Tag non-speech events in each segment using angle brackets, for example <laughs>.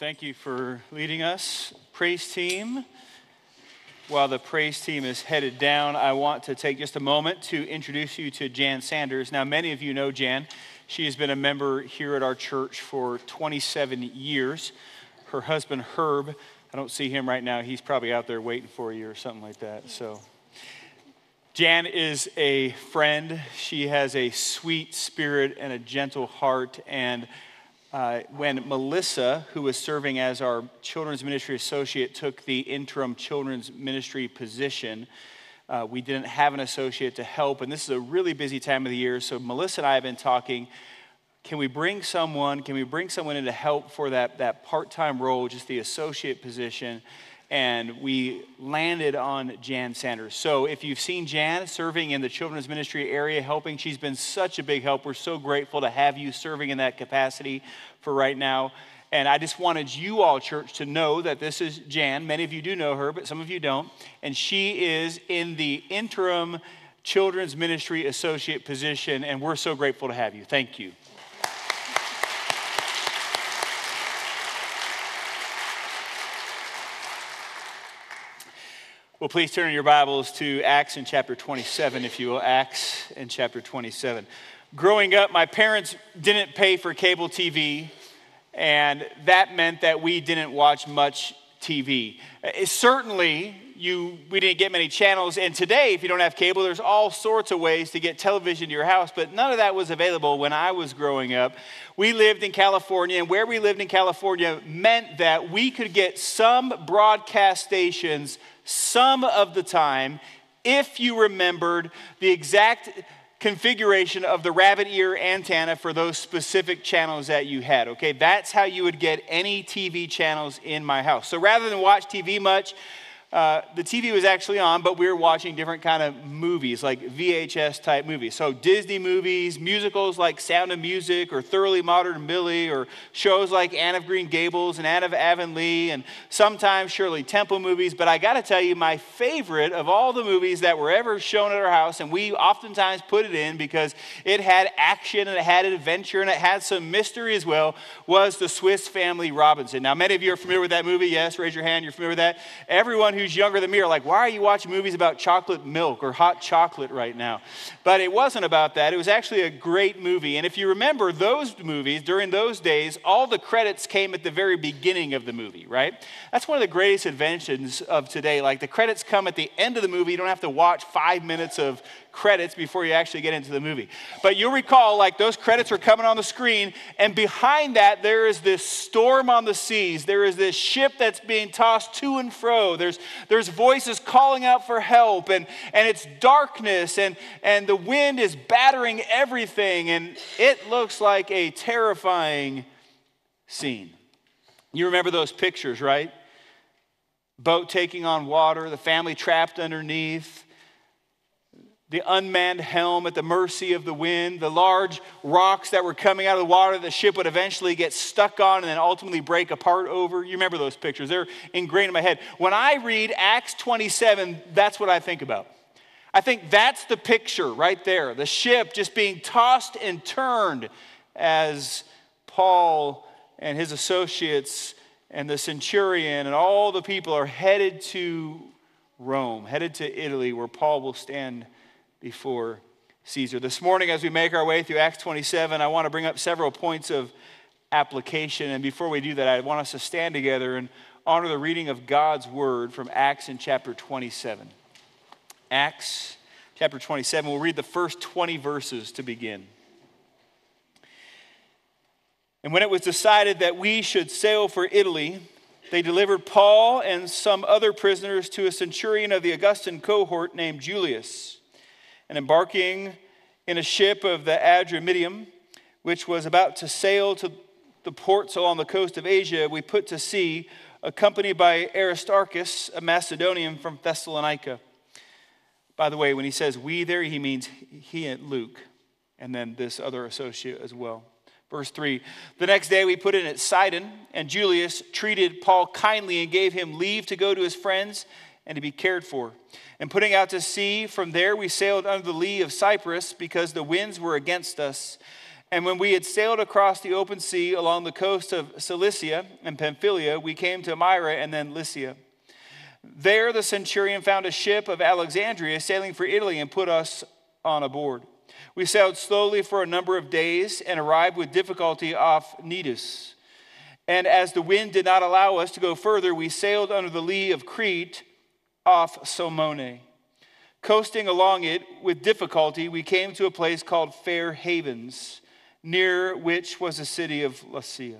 Thank you for leading us, praise team. While the praise team is headed down, I want to take just a moment to introduce you to Jan Sanders. Now, many of you know Jan. She has been a member here at our church for 27 years. Her husband, Herb, I don't see him right now. He's probably out there waiting for you or something like that. So, Jan is a friend. She has a sweet spirit and a gentle heart. And uh, when Melissa, who was serving as our children's ministry associate, took the interim children's ministry position, uh, we didn't have an associate to help. And this is a really busy time of the year. So Melissa and I have been talking. Can we bring someone? Can we bring someone in to help for that, that part-time role, just the associate position? And we landed on Jan Sanders. So if you've seen Jan serving in the children's ministry area, helping, she's been such a big help. We're so grateful to have you serving in that capacity for right now. And I just wanted you all, church, to know that this is Jan. Many of you do know her, but some of you don't. And she is in the interim children's ministry associate position, and we're so grateful to have you. Thank you. Well, please turn your Bibles to Acts in chapter 27, if you will. Acts in chapter 27. Growing up, my parents didn't pay for cable TV, and that meant that we didn't watch much TV. It, eh, certainly, you, we didn't get many channels, and today, if you don't have cable, there's all sorts of ways to get television to your house, but none of that was available when I was growing up. We lived in California, and where we lived in California meant that we could get some broadcast stations some of the time if you remembered the exact configuration of the rabbit ear antenna for those specific channels that you had. Okay, that's how you would get any TV channels in my house. So rather than watch TV much, uh, the TV was actually on, but we were watching different kind of movies, like VHS type movies. So Disney movies, musicals like Sound of Music or Thoroughly Modern Millie, or shows like Anne of Green Gables and Anne of Avonlea, and sometimes Shirley Temple movies. But I got to tell you, my favorite of all the movies that were ever shown at our house, and we oftentimes put it in because it had action and it had adventure and it had some mystery as well, was The Swiss Family Robinson. Now, many of you are familiar with that movie. Yes, raise your hand. You're familiar with that. Everyone who's younger than me are like, why are you watching movies about chocolate milk or hot chocolate right now? But it wasn't about that. It was actually a great movie. And if you remember those movies, during those days, all the credits came at the very beginning of the movie, right? That's one of the greatest inventions of today. Like the credits come at the end of the movie. You don't have to watch five minutes of credits before you actually get into the movie. But you'll recall, like, those credits are coming on the screen, and behind that, there is this storm on the seas. There is this ship that's being tossed to and fro. There's, there's voices calling out for help, and, and it's darkness, and, and the wind is battering everything, and it looks like a terrifying scene. You remember those pictures, right? Boat taking on water, the family trapped underneath the unmanned helm at the mercy of the wind, the large rocks that were coming out of the water the ship would eventually get stuck on and then ultimately break apart over. You remember those pictures, they're ingrained in my head. When I read Acts 27, that's what I think about. I think that's the picture right there the ship just being tossed and turned as Paul and his associates and the centurion and all the people are headed to Rome, headed to Italy, where Paul will stand before Caesar. This morning, as we make our way through Acts 27, I want to bring up several points of application. And before we do that, I want us to stand together and honor the reading of God's word from Acts in chapter 27. Acts chapter 27, we'll read the first 20 verses to begin. And when it was decided that we should sail for Italy, they delivered Paul and some other prisoners to a centurion of the Augustan cohort named Julius and embarking in a ship of the Adramyttium, which was about to sail to the ports along the coast of Asia, we put to sea, accompanied by Aristarchus, a Macedonian from Thessalonica. By the way, when he says we there, he means he and Luke, and then this other associate as well. Verse 3 The next day we put in at Sidon, and Julius treated Paul kindly and gave him leave to go to his friends and to be cared for. And putting out to sea, from there we sailed under the lee of Cyprus because the winds were against us. And when we had sailed across the open sea along the coast of Cilicia and Pamphylia, we came to Myra and then Lycia. There, the centurion found a ship of Alexandria sailing for Italy and put us on aboard. We sailed slowly for a number of days and arrived with difficulty off Cnidus. And as the wind did not allow us to go further, we sailed under the lee of Crete off Salmone. Coasting along it with difficulty, we came to a place called Fair Havens, near which was the city of Lasea.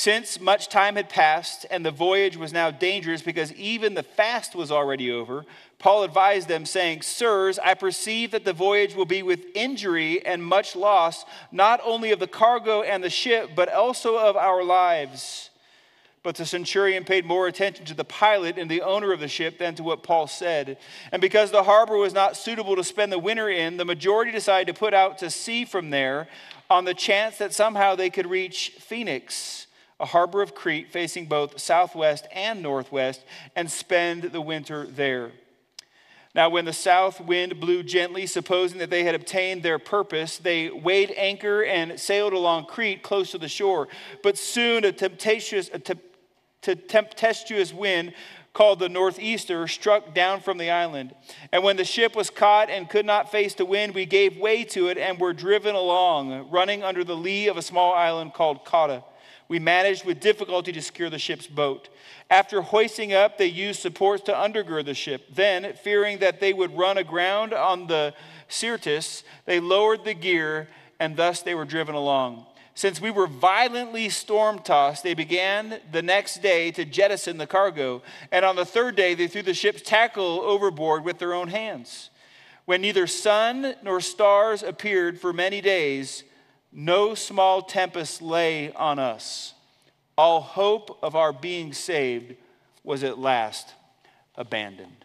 Since much time had passed and the voyage was now dangerous because even the fast was already over, Paul advised them, saying, Sirs, I perceive that the voyage will be with injury and much loss, not only of the cargo and the ship, but also of our lives. But the centurion paid more attention to the pilot and the owner of the ship than to what Paul said. And because the harbor was not suitable to spend the winter in, the majority decided to put out to sea from there on the chance that somehow they could reach Phoenix, a harbor of Crete facing both southwest and northwest, and spend the winter there. Now, when the south wind blew gently, supposing that they had obtained their purpose, they weighed anchor and sailed along Crete close to the shore. But soon a tempestuous, a to tempestuous wind called the northeaster struck down from the island. And when the ship was caught and could not face the wind, we gave way to it and were driven along, running under the lee of a small island called Cauda. We managed with difficulty to secure the ship's boat. After hoisting up, they used supports to undergird the ship. Then, fearing that they would run aground on the Syrtis, they lowered the gear, and thus they were driven along. Since we were violently storm tossed, they began the next day to jettison the cargo. And on the third day, they threw the ship's tackle overboard with their own hands. When neither sun nor stars appeared for many days, no small tempest lay on us. All hope of our being saved was at last abandoned.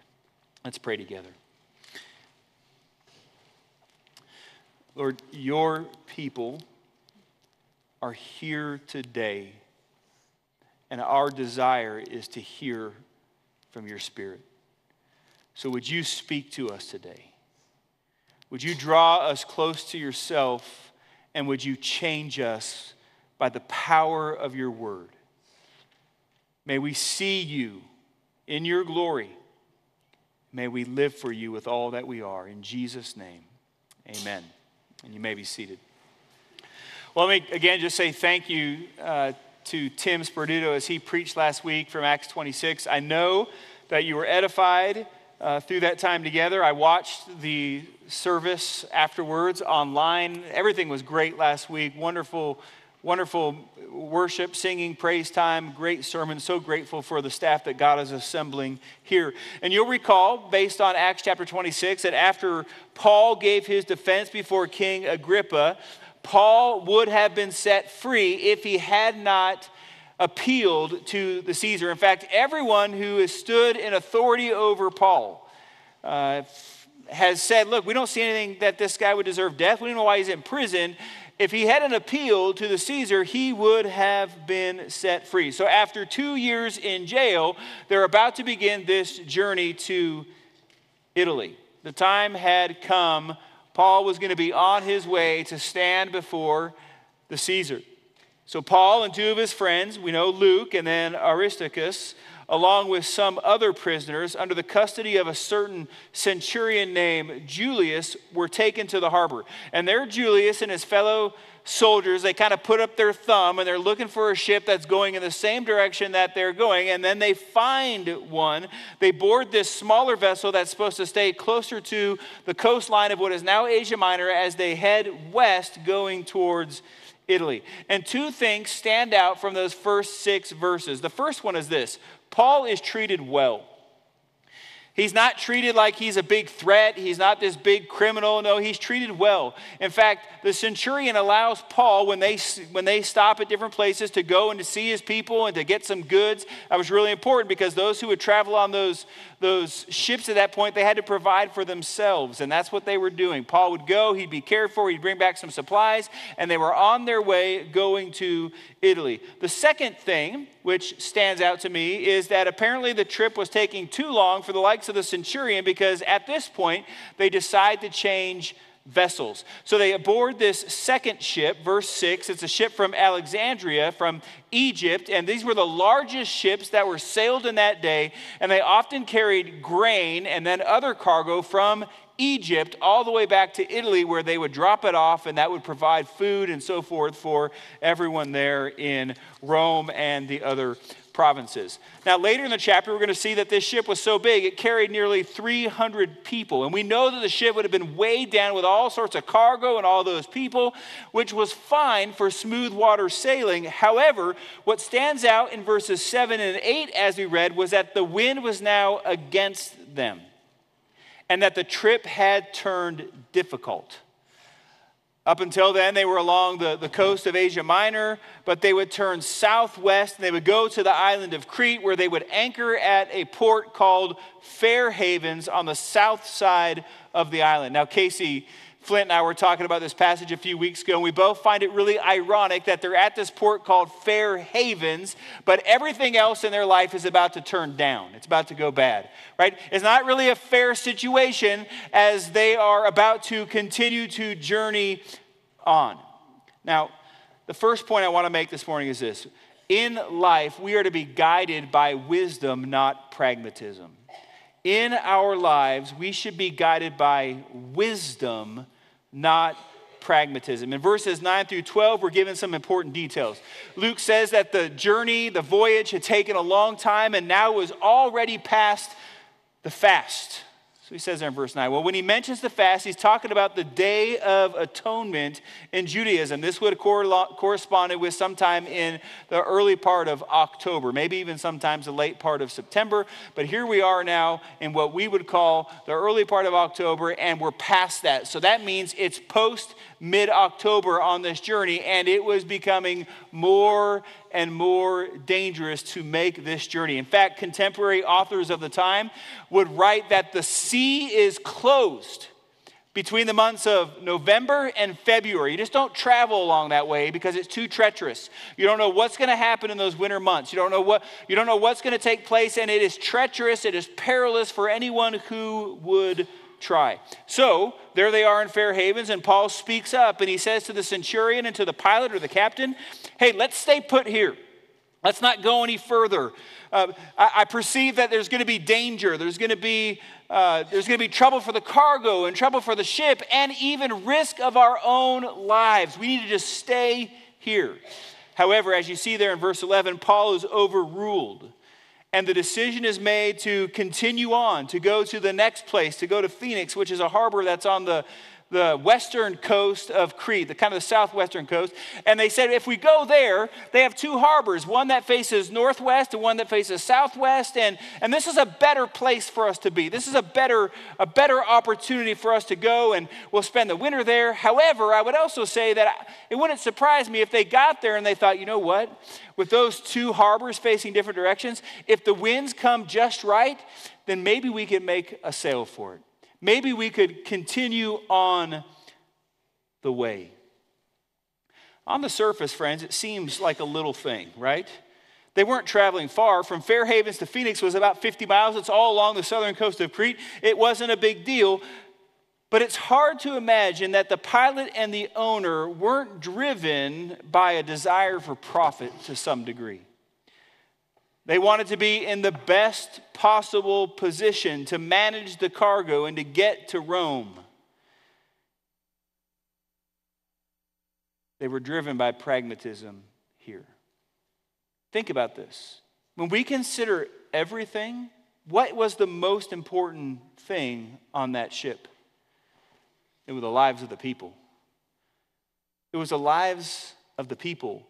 Let's pray together. Lord, your people are here today, and our desire is to hear from your Spirit. So, would you speak to us today? Would you draw us close to yourself, and would you change us by the power of your word? May we see you in your glory. May we live for you with all that we are. In Jesus' name, amen. And you may be seated. Well, let me again just say thank you uh, to Tim Sperduto as he preached last week from Acts 26. I know that you were edified uh, through that time together. I watched the service afterwards online. Everything was great last week. Wonderful, wonderful worship, singing, praise time, great sermon. So grateful for the staff that God is assembling here. And you'll recall, based on Acts chapter 26, that after Paul gave his defense before King Agrippa, Paul would have been set free if he had not appealed to the Caesar. In fact, everyone who has stood in authority over Paul uh, has said, Look, we don't see anything that this guy would deserve death. We don't know why he's in prison. If he hadn't appealed to the Caesar, he would have been set free. So, after two years in jail, they're about to begin this journey to Italy. The time had come Paul was going to be on his way to stand before the Caesar. So, Paul and two of his friends, we know Luke and then Aristarchus, along with some other prisoners under the custody of a certain centurion named Julius, were taken to the harbor. And there, Julius and his fellow soldiers, they kind of put up their thumb and they're looking for a ship that's going in the same direction that they're going. And then they find one. They board this smaller vessel that's supposed to stay closer to the coastline of what is now Asia Minor as they head west going towards Italy. And two things stand out from those first six verses. The first one is this Paul is treated well. He's not treated like he's a big threat. He's not this big criminal. No, he's treated well. In fact, the centurion allows Paul, when they, when they stop at different places, to go and to see his people and to get some goods. That was really important because those who would travel on those, those ships at that point, they had to provide for themselves. And that's what they were doing. Paul would go, he'd be cared for, he'd bring back some supplies, and they were on their way going to Italy. The second thing, which stands out to me, is that apparently the trip was taking too long for the likes of the centurion because at this point they decide to change vessels. So they board this second ship, verse 6. It's a ship from Alexandria, from Egypt, and these were the largest ships that were sailed in that day, and they often carried grain and then other cargo from Egypt all the way back to Italy, where they would drop it off, and that would provide food and so forth for everyone there in Rome and the other provinces. Now, later in the chapter, we're going to see that this ship was so big, it carried nearly 300 people. And we know that the ship would have been weighed down with all sorts of cargo and all those people, which was fine for smooth water sailing. However, what stands out in verses 7 and 8, as we read, was that the wind was now against them and that the trip had turned difficult. Up until then, they were along the, the coast of Asia Minor, but they would turn southwest and they would go to the island of Crete, where they would anchor at a port called Fair Havens on the south side of the island. Now, Casey Flint and I were talking about this passage a few weeks ago, and we both find it really ironic that they're at this port called Fair Havens, but everything else in their life is about to turn down. It's about to go bad, right? It's not really a fair situation as they are about to continue to journey on. Now, the first point I want to make this morning is this in life, we are to be guided by wisdom, not pragmatism. In our lives, we should be guided by wisdom, not pragmatism. In verses 9 through 12, we're given some important details. Luke says that the journey, the voyage had taken a long time and now was already past the fast. So he says there in verse 9. Well, when he mentions the fast, he's talking about the Day of Atonement in Judaism. This would have corresponded with sometime in the early part of October, maybe even sometimes the late part of September. But here we are now in what we would call the early part of October, and we're past that. So that means it's post mid October on this journey, and it was becoming more and more dangerous to make this journey. In fact, contemporary authors of the time would write that the sea is closed between the months of November and February. You just don't travel along that way because it's too treacherous. You don't know what's going to happen in those winter months. You don't know what you don't know what's going to take place and it is treacherous, it is perilous for anyone who would try. So there they are in Fair Havens, and Paul speaks up and he says to the centurion and to the pilot or the captain, Hey, let's stay put here. Let's not go any further. Uh, I, I, perceive that there's going to be danger. There's going to be uh, there's going to be trouble for the cargo and trouble for the ship, and even risk of our own lives. We need to just stay here. However, as you see there in verse 11, Paul is overruled and the decision is made to continue on, to go to the next place, to go to Phoenix, which is a harbor that's on the the western coast of Crete, the kind of the southwestern coast. And they said, if we go there, they have two harbors, one that faces northwest and one that faces southwest. And, and this is a better place for us to be. This is a better, a better opportunity for us to go, and we'll spend the winter there. However, I would also say that it wouldn't surprise me if they got there and they thought, you know what? With those two harbors facing different directions, if the winds come just right, then maybe we can make a sail for it maybe we could continue on the way. On the surface, friends, it seems like a little thing, right? They weren't traveling far. From Fair Havens to Phoenix was about 50 miles. It's all along the southern coast of Crete. It wasn't a big deal. But it's hard to imagine that the pilot and the owner weren't driven by a desire for profit to some degree. They wanted to be in the best possible position to manage the cargo and to get to Rome. They were driven by pragmatism here. Think about this. When we consider everything, what was the most important thing on that ship? It was the lives of the people. It was the lives of the people.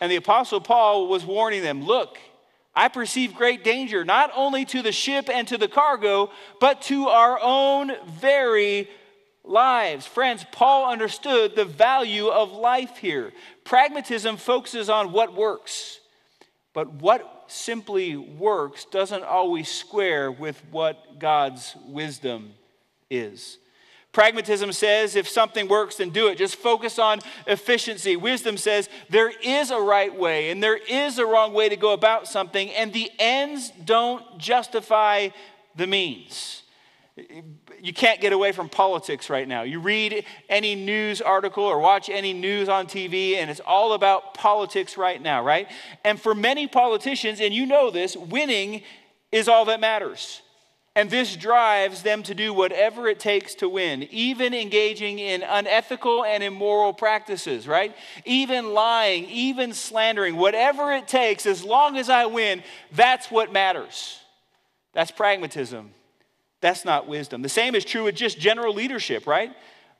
And the Apostle Paul was warning them look, I perceive great danger, not only to the ship and to the cargo, but to our own very lives. Friends, Paul understood the value of life here. Pragmatism focuses on what works, but what simply works doesn't always square with what God's wisdom is. Pragmatism says if something works, then do it. Just focus on efficiency. Wisdom says there is a right way and there is a wrong way to go about something, and the ends don't justify the means. You can't get away from politics right now. You read any news article or watch any news on TV, and it's all about politics right now, right? And for many politicians, and you know this, winning is all that matters. And this drives them to do whatever it takes to win, even engaging in unethical and immoral practices, right? Even lying, even slandering, whatever it takes, as long as I win, that's what matters. That's pragmatism. That's not wisdom. The same is true with just general leadership, right?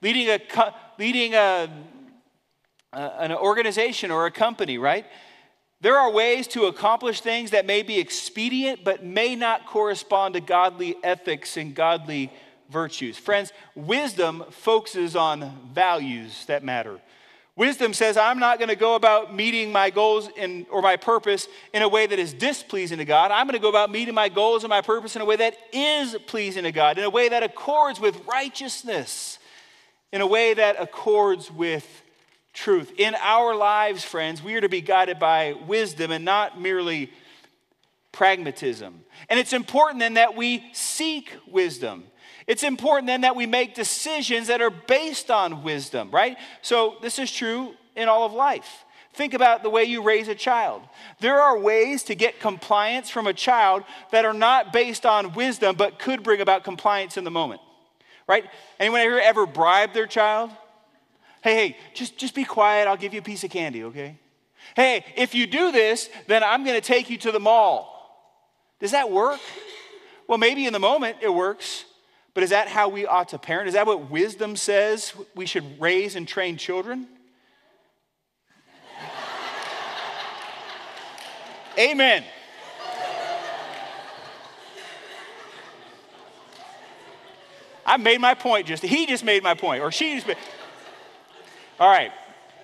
Leading a, leading a, an organization or a company, right? There are ways to accomplish things that may be expedient, but may not correspond to godly ethics and godly virtues. Friends, wisdom focuses on values that matter. Wisdom says, I'm not going to go about meeting my goals in, or my purpose in a way that is displeasing to God. I'm going to go about meeting my goals and my purpose in a way that is pleasing to God, in a way that accords with righteousness, in a way that accords with truth. In our lives, friends, we are to be guided by wisdom and not merely pragmatism. And it's important then that we seek wisdom. It's important then that we make decisions that are based on wisdom, right? So this is true in all of life. Think about the way you raise a child. There are ways to get compliance from a child that are not based on wisdom but could bring about compliance in the moment. Right? Anyone ever bribe their child? Hey, hey, just, just be quiet. I'll give you a piece of candy, okay? Hey, if you do this, then I'm going to take you to the mall. Does that work? Well, maybe in the moment it works, but is that how we ought to parent? Is that what wisdom says we should raise and train children? <laughs> Amen. I made my point just, he just made my point, or she just made. All right.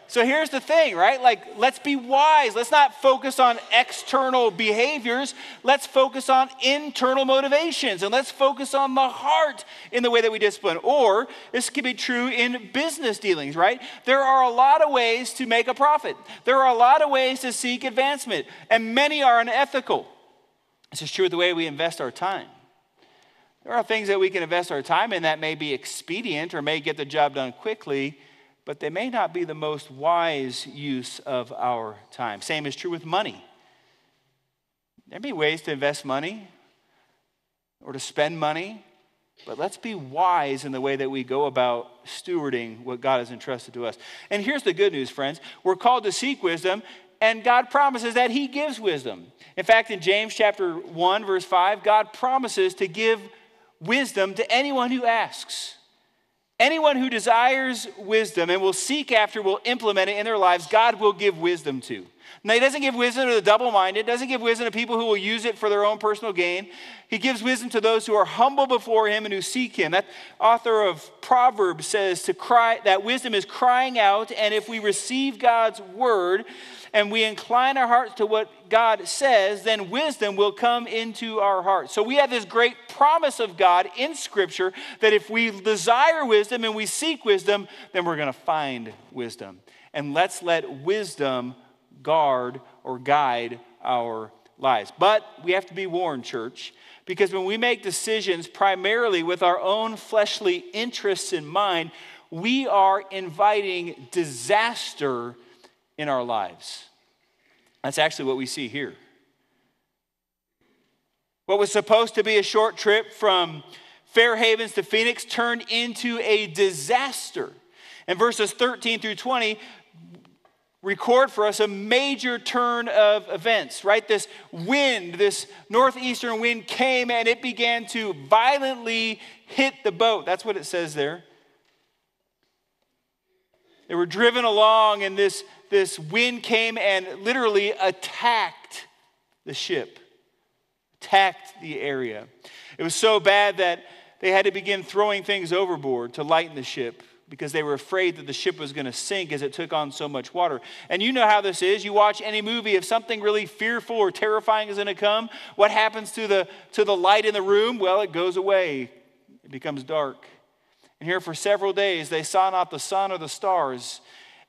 So here's the thing, right? Like, let's be wise. Let's not focus on external behaviors. Let's focus on internal motivations and let's focus on the heart in the way that we discipline. Or this could be true in business dealings, right? There are a lot of ways to make a profit, there are a lot of ways to seek advancement, and many are unethical. This is true with the way we invest our time. There are things that we can invest our time in that may be expedient or may get the job done quickly but they may not be the most wise use of our time. Same is true with money. There may be ways to invest money or to spend money, but let's be wise in the way that we go about stewarding what God has entrusted to us. And here's the good news, friends we're called to seek wisdom, and God promises that He gives wisdom. In fact, in James chapter 1, verse 5, God promises to give wisdom to anyone who asks. Anyone who desires wisdom and will seek after, will implement it in their lives, God will give wisdom to. Now, He doesn't give wisdom to the double minded, doesn't give wisdom to people who will use it for their own personal gain. He gives wisdom to those who are humble before Him and who seek Him. That author of Proverbs says to cry, that wisdom is crying out, and if we receive God's word, and we incline our hearts to what God says, then wisdom will come into our hearts. So we have this great promise of God in Scripture that if we desire wisdom and we seek wisdom, then we're going to find wisdom. And let's let wisdom guard or guide our lives. But we have to be warned, church, because when we make decisions primarily with our own fleshly interests in mind, we are inviting disaster in our lives. That's actually what we see here. What was supposed to be a short trip from Fair Havens to Phoenix turned into a disaster. And verses 13 through 20 record for us a major turn of events, right? This wind, this northeastern wind came and it began to violently hit the boat. That's what it says there. They were driven along, in this, this wind came and literally attacked the ship, attacked the area. It was so bad that they had to begin throwing things overboard to lighten the ship because they were afraid that the ship was going to sink as it took on so much water. And you know how this is. You watch any movie, if something really fearful or terrifying is going to come, what happens to the, to the light in the room? Well, it goes away, it becomes dark. And here for several days they saw not the sun or the stars.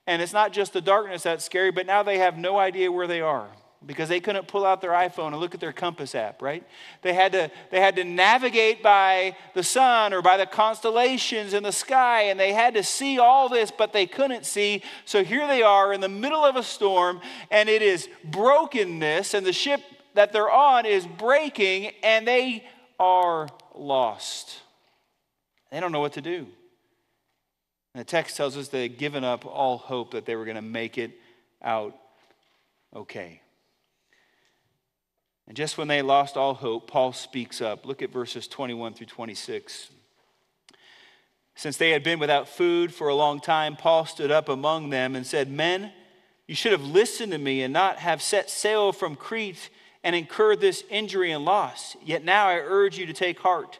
And it's not just the darkness that's scary, but now they have no idea where they are. because they couldn't pull out their iPhone and look at their compass app, right? They had to, they had to navigate by the sun or by the constellations in the sky, and they had to see all this, but they couldn't see. So here they are in the middle of a storm, and it is brokenness, and the ship that they're on is breaking, and they are lost. They don't know what to do. And the text tells us they had given up all hope that they were going to make it out okay. And just when they lost all hope, Paul speaks up. Look at verses 21 through 26. Since they had been without food for a long time, Paul stood up among them and said, Men, you should have listened to me and not have set sail from Crete and incurred this injury and loss. Yet now I urge you to take heart,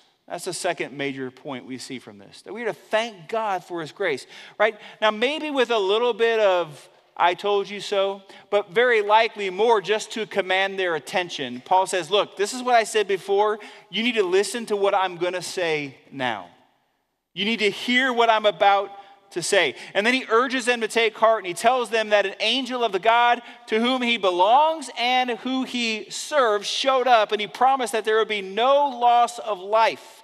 That's the second major point we see from this that we are to thank God for his grace, right? Now, maybe with a little bit of I told you so, but very likely more just to command their attention. Paul says, Look, this is what I said before. You need to listen to what I'm going to say now. You need to hear what I'm about to say. And then he urges them to take heart and he tells them that an angel of the God to whom he belongs and who he serves showed up and he promised that there would be no loss of life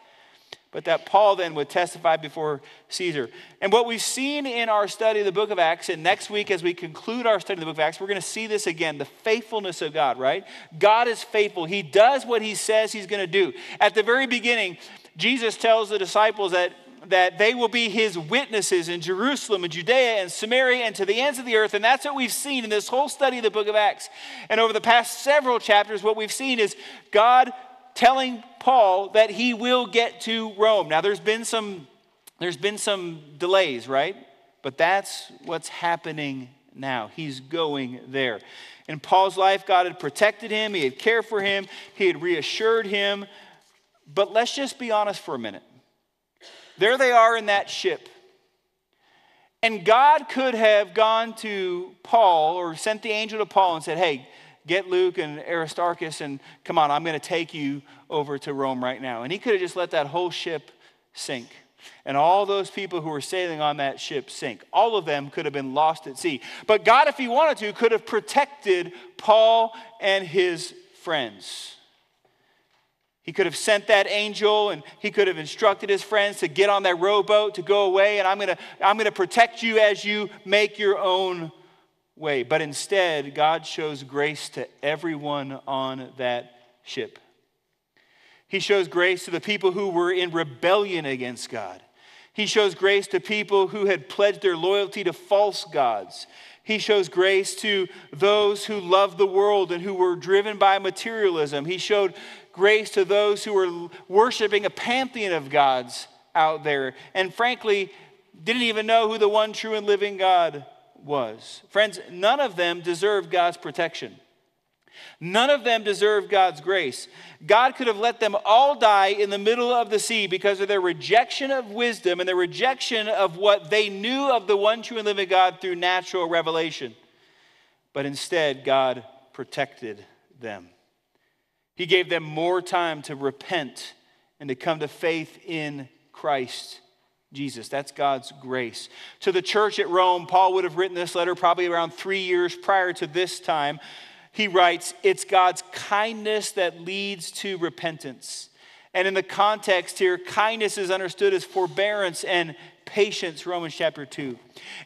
but that Paul then would testify before Caesar. And what we've seen in our study of the book of Acts, and next week as we conclude our study of the book of Acts, we're going to see this again the faithfulness of God, right? God is faithful. He does what he says he's going to do. At the very beginning, Jesus tells the disciples that that they will be his witnesses in Jerusalem and Judea and Samaria and to the ends of the earth. And that's what we've seen in this whole study of the book of Acts. And over the past several chapters, what we've seen is God telling Paul that he will get to Rome. Now there's been some there's been some delays, right? But that's what's happening now. He's going there. In Paul's life, God had protected him, he had cared for him, he had reassured him. But let's just be honest for a minute. There they are in that ship. And God could have gone to Paul or sent the angel to Paul and said, Hey, get Luke and Aristarchus and come on, I'm going to take you over to Rome right now. And he could have just let that whole ship sink. And all those people who were sailing on that ship sink. All of them could have been lost at sea. But God, if He wanted to, could have protected Paul and his friends. He could have sent that angel and he could have instructed his friends to get on that rowboat to go away, and I'm going to I'm going to protect you as you make your own way. But instead, God shows grace to everyone on that ship. He shows grace to the people who were in rebellion against God. He shows grace to people who had pledged their loyalty to false gods. He shows grace to those who loved the world and who were driven by materialism. He showed grace to those who were worshiping a pantheon of gods out there and, frankly, didn't even know who the one true and living God was. Friends, none of them deserved God's protection. None of them deserved God's grace. God could have let them all die in the middle of the sea because of their rejection of wisdom and their rejection of what they knew of the one true and living God through natural revelation. But instead, God protected them. He gave them more time to repent and to come to faith in Christ Jesus. That's God's grace. To the church at Rome, Paul would have written this letter probably around three years prior to this time. He writes, It's God's kindness that leads to repentance. And in the context here, kindness is understood as forbearance and patience, Romans chapter 2.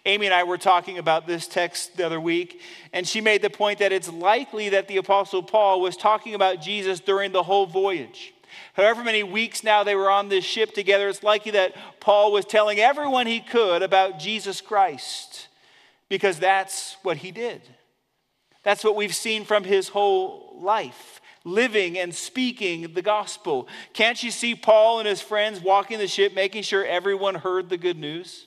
Amy and I were talking about this text the other week, and she made the point that it's likely that the Apostle Paul was talking about Jesus during the whole voyage. However, many weeks now they were on this ship together, it's likely that Paul was telling everyone he could about Jesus Christ because that's what he did. That's what we've seen from his whole life living and speaking the gospel. Can't you see Paul and his friends walking the ship, making sure everyone heard the good news?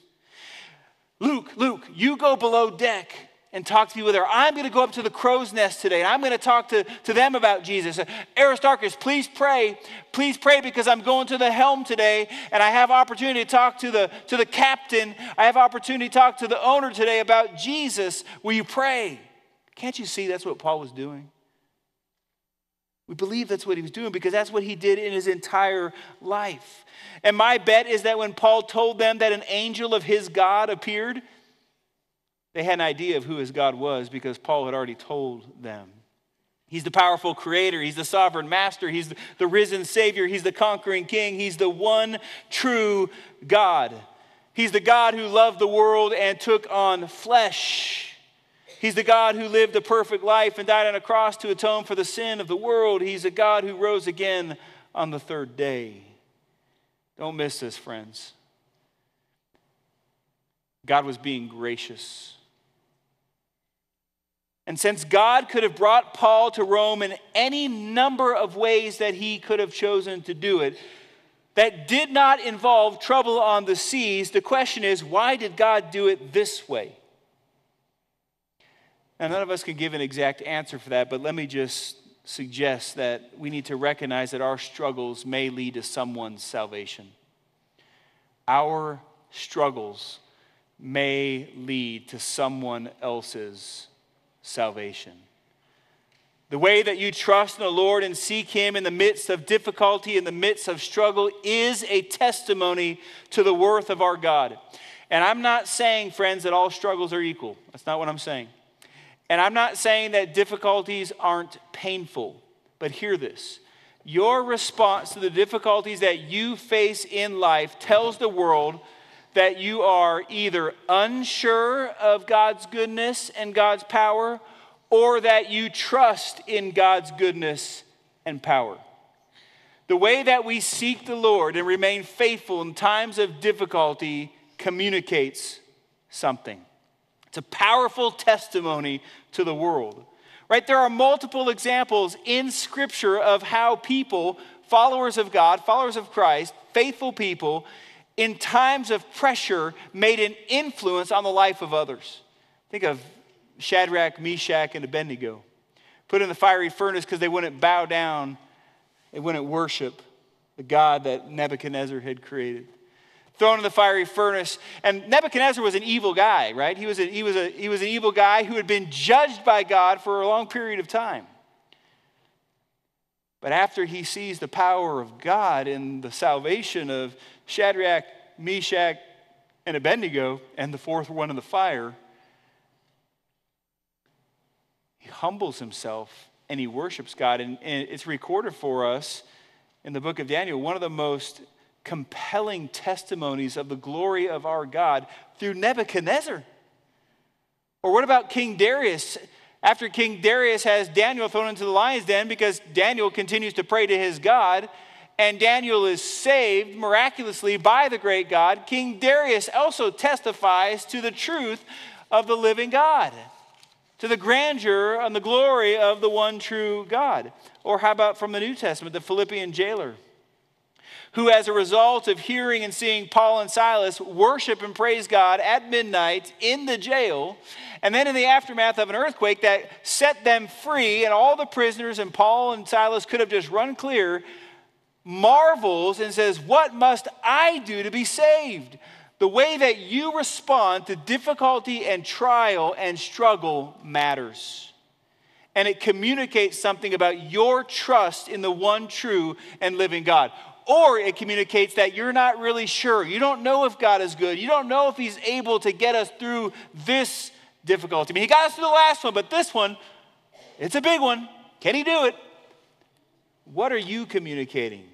Luke, Luke, you go below deck and talk to people there. I'm going to go up to the crow's nest today and I'm going to talk to, to them about Jesus. Aristarchus, please pray. Please pray because I'm going to the helm today and I have opportunity to talk to the, to the captain. I have opportunity to talk to the owner today about Jesus. Will you pray? Can't you see that's what Paul was doing? We believe that's what he was doing because that's what he did in his entire life. And my bet is that when Paul told them that an angel of his God appeared, they had an idea of who his God was because Paul had already told them. He's the powerful creator. He's the sovereign master. He's the risen savior. He's the conquering king. He's the one true God. He's the God who loved the world and took on flesh. He's the God who lived a perfect life and died on a cross to atone for the sin of the world. He's a God who rose again on the third day. Don't miss this, friends. God was being gracious. And since God could have brought Paul to Rome in any number of ways that he could have chosen to do it, that did not involve trouble on the seas, the question is why did God do it this way? Now, none of us can give an exact answer for that, but let me just suggest that we need to recognize that our struggles may lead to someone's salvation. Our struggles may lead to someone else's salvation. The way that you trust in the Lord and seek Him in the midst of difficulty, in the midst of struggle, is a testimony to the worth of our God. And I'm not saying, friends, that all struggles are equal. That's not what I'm saying. And I'm not saying that difficulties aren't painful. But hear this your response to the difficulties that you face in life tells the world that you are either unsure of God's goodness and God's power, or that you trust in God's goodness and power. The way that we seek the Lord and remain faithful in times of difficulty communicates something. It's a powerful testimony to the world. Right? There are multiple examples in Scripture of how people, followers of God, followers of Christ, faithful people, in times of pressure made an influence on the life of others. Think of Shadrach, Meshach, and Abednego. Put in the fiery furnace because they wouldn't bow down, they wouldn't worship the God that Nebuchadnezzar had created. Thrown in the fiery furnace. And Nebuchadnezzar was an evil guy, right? He was, a, he, was a, he was an evil guy who had been judged by God for a long period of time. But after he sees the power of God in the salvation of Shadrach, Meshach, and Abednego, and the fourth one in the fire, he humbles himself and he worships God. And, and, it's recorded for us in the book of Daniel, one of the most compelling testimonies of the glory of our God through Nebuchadnezzar. Or what about King Darius? After King Darius has Daniel thrown into the lion's den because Daniel continues to pray to his God, and Daniel is saved miraculously by the great God, King Darius also testifies to the truth of the living God, to the grandeur and the glory of the one true God. Or how about from the New Testament, the Philippian jailer? Who, as a result of hearing and seeing Paul and Silas worship and praise God at midnight in the jail, and then in the aftermath of an earthquake that set them free, and all the prisoners and Paul and Silas could have just run clear, marvels and says, What must I do to be saved? The way that you respond to difficulty and trial and struggle matters. And it communicates something about your trust in the one true and living God. Or it communicates that you're not really sure. You don't know if God is good. You don't know if He's able to get us through this difficulty. I mean, He got us through the last one, but this one, it's a big one. Can He do it? What are you communicating?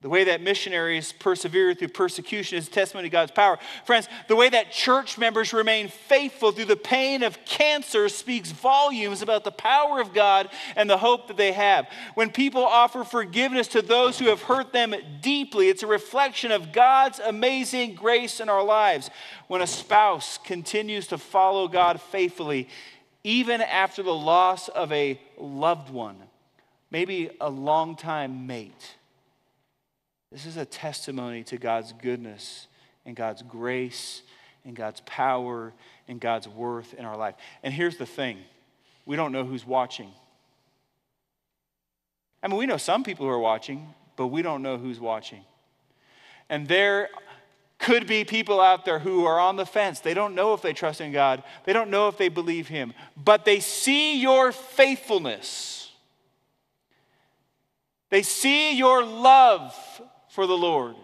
The way that missionaries persevere through persecution is a testimony to God's power. Friends, the way that church members remain faithful through the pain of cancer speaks volumes about the power of God and the hope that they have. When people offer forgiveness to those who have hurt them deeply, it's a reflection of God's amazing grace in our lives. When a spouse continues to follow God faithfully, even after the loss of a loved one, maybe a longtime mate this is a testimony to God's goodness and God's grace and God's power and God's worth in our life. And here's the thing we don't know who's watching. I mean, we know some people who are watching, but we don't know who's watching. And there could be people out there who are on the fence. They don't know if they trust in God, they don't know if they believe Him, but they see your faithfulness. They see your love for the Lord.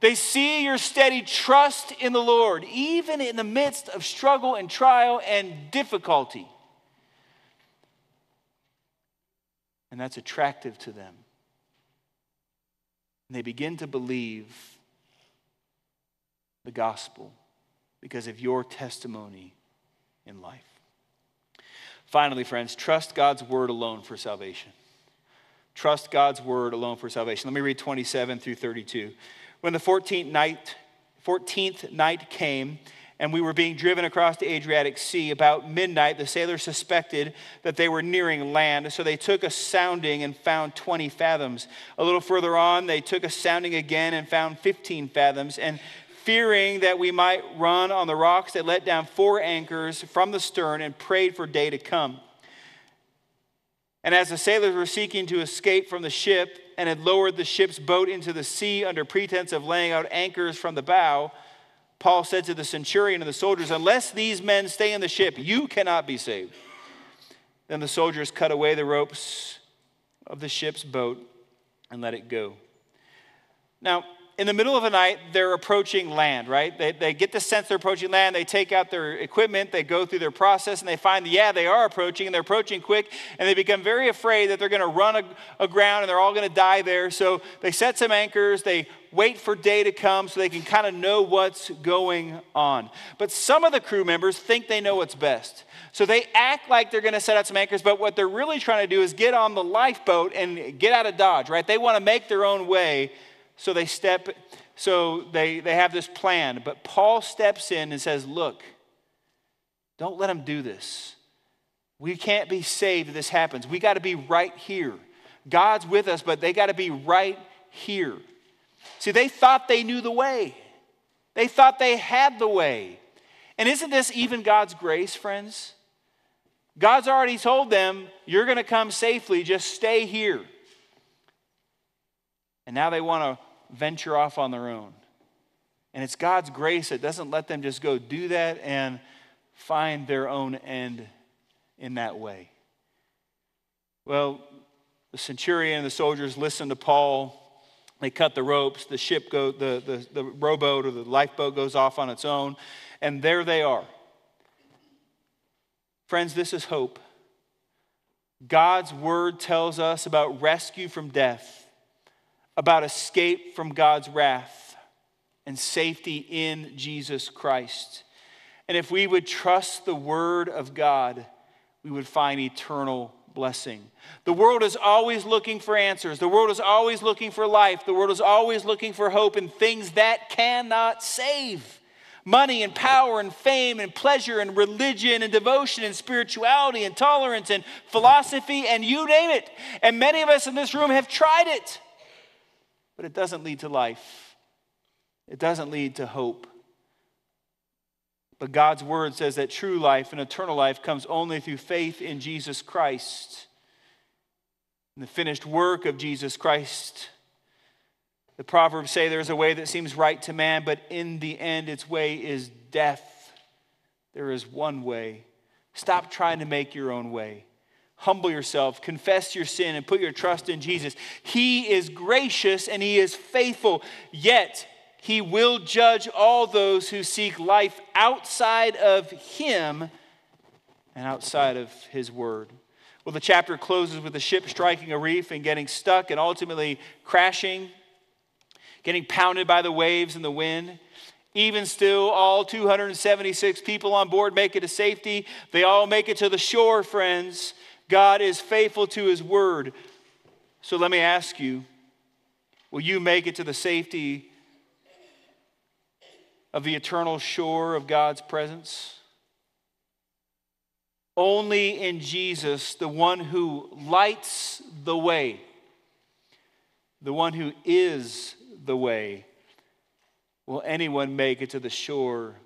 They see your steady trust in the Lord, even in the midst of struggle and trial and difficulty. And that's attractive to them. And they begin to believe the gospel because of your testimony in life. Finally, friends, trust God's word alone for salvation. Trust God's word alone for salvation. Let me read 27 through 32. When the 14th night, 14th night came, and we were being driven across the Adriatic Sea. About midnight, the sailors suspected that they were nearing land, so they took a sounding and found 20 fathoms. A little further on, they took a sounding again and found 15 fathoms. And fearing that we might run on the rocks, they let down four anchors from the stern and prayed for day to come. And as the sailors were seeking to escape from the ship and had lowered the ship's boat into the sea under pretense of laying out anchors from the bow, Paul said to the centurion and the soldiers, Unless these men stay in the ship, you cannot be saved. Then the soldiers cut away the ropes of the ship's boat and let it go. Now, in the middle of the night, they're approaching land, right? They, they get the sense they're approaching land. They take out their equipment, they go through their process, and they find, yeah, they are approaching, and they're approaching quick, and they become very afraid that they're going to run aground and they're all going to die there. So they set some anchors, they wait for day to come so they can kind of know what's going on. But some of the crew members think they know what's best. So they act like they're going to set out some anchors, but what they're really trying to do is get on the lifeboat and get out of Dodge, right? They want to make their own way so they step, so they, they have this plan. But Paul steps in and says, Look, don't let them do this. We can't be saved if this happens. We got to be right here. God's with us, but they got to be right here. See, they thought they knew the way, they thought they had the way. And isn't this even God's grace, friends? God's already told them, You're going to come safely, just stay here. And now they want to venture off on their own. And it's God's grace that doesn't let them just go do that and find their own end in that way. Well, the centurion and the soldiers listen to Paul. They cut the ropes. The ship go, the, the, the rowboat or the lifeboat goes off on its own. And there they are. Friends, this is hope. God's word tells us about rescue from death about escape from God's wrath and safety in Jesus Christ. And if we would trust the Word of God, we would find eternal blessing. The world is always looking for answers. The world is always looking for life. The world is always looking for hope in things that cannot save. Money and power and fame and pleasure and religion and devotion and spirituality and tolerance and philosophy and you name it. And many of us in this room have tried it but it doesn't lead to life. It doesn't lead to hope. But God's word says that true life and eternal life comes only through faith in Jesus Christ. In the finished work of Jesus Christ. The Proverbs say there's a way that seems right to man, but in the end, its way is death. There is one way. Stop trying to make your own way humble yourself, confess your sin, and put your trust in Jesus. He is gracious and He is faithful, yet He will judge all those who seek life outside of Him and outside of His Word. Well, the chapter closes with the ship striking a reef and getting stuck and ultimately crashing, getting pounded by the waves and the wind. Even still, all 276 people on board make it to safety. They all make it to the shore, friends. God is faithful to his word. So let me ask you will you make it to the safety of the eternal shore of God's presence? Only in Jesus, the one who lights the way, the one who is the way, will anyone make it to the shore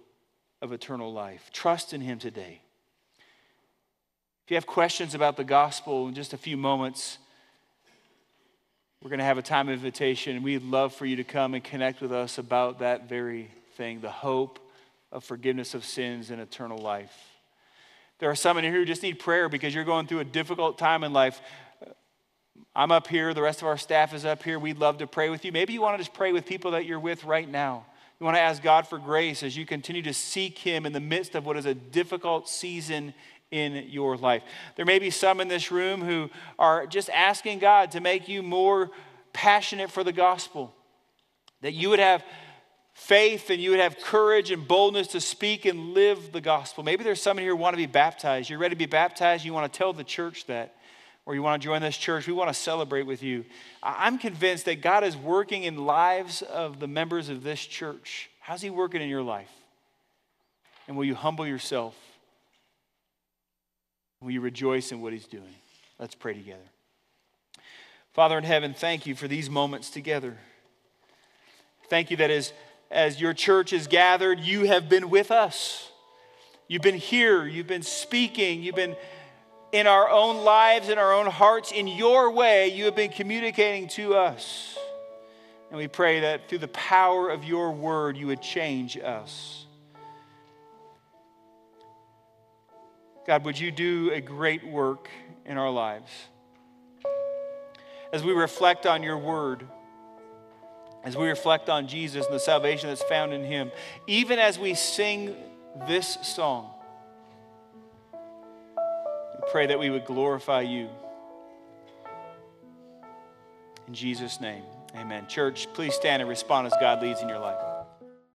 of eternal life. Trust in Him today. You have questions about the gospel in just a few moments, we're going to have a time of invitation, and we'd love for you to come and connect with us about that very thing the hope of forgiveness of sins and eternal life. There are some in here who just need prayer because you're going through a difficult time in life. I'm up here, the rest of our staff is up here. We'd love to pray with you. Maybe you want to just pray with people that you're with right now. You want to ask God for grace as you continue to seek Him in the midst of what is a difficult season in your life. There may be some in this room who are just asking God to make you more passionate for the gospel, that you would have faith and you would have courage and boldness to speak and live the gospel. Maybe there's some in here who want to be baptized. You're ready to be baptized, you want to tell the church that, or you want to join this church. We want to celebrate with you. I'm convinced that God is working in lives of the members of this church. How's He working in your life? And will you humble yourself? You rejoice in what he's doing? Let's pray together. Father in heaven, thank you for these moments together. Thank you that as, as your church is gathered, you have been with us. You've been here, you've been speaking, you've been in our own lives, in our own hearts, in your way, you have been communicating to us. And we pray that through the power of your word, you would change us. God, would you do a great work in our lives? As we reflect on your word, as we reflect on Jesus and the salvation that's found in him, even as we sing this song, we pray that we would glorify you. In Jesus' name, amen. Church, please stand and respond as God leads in your life.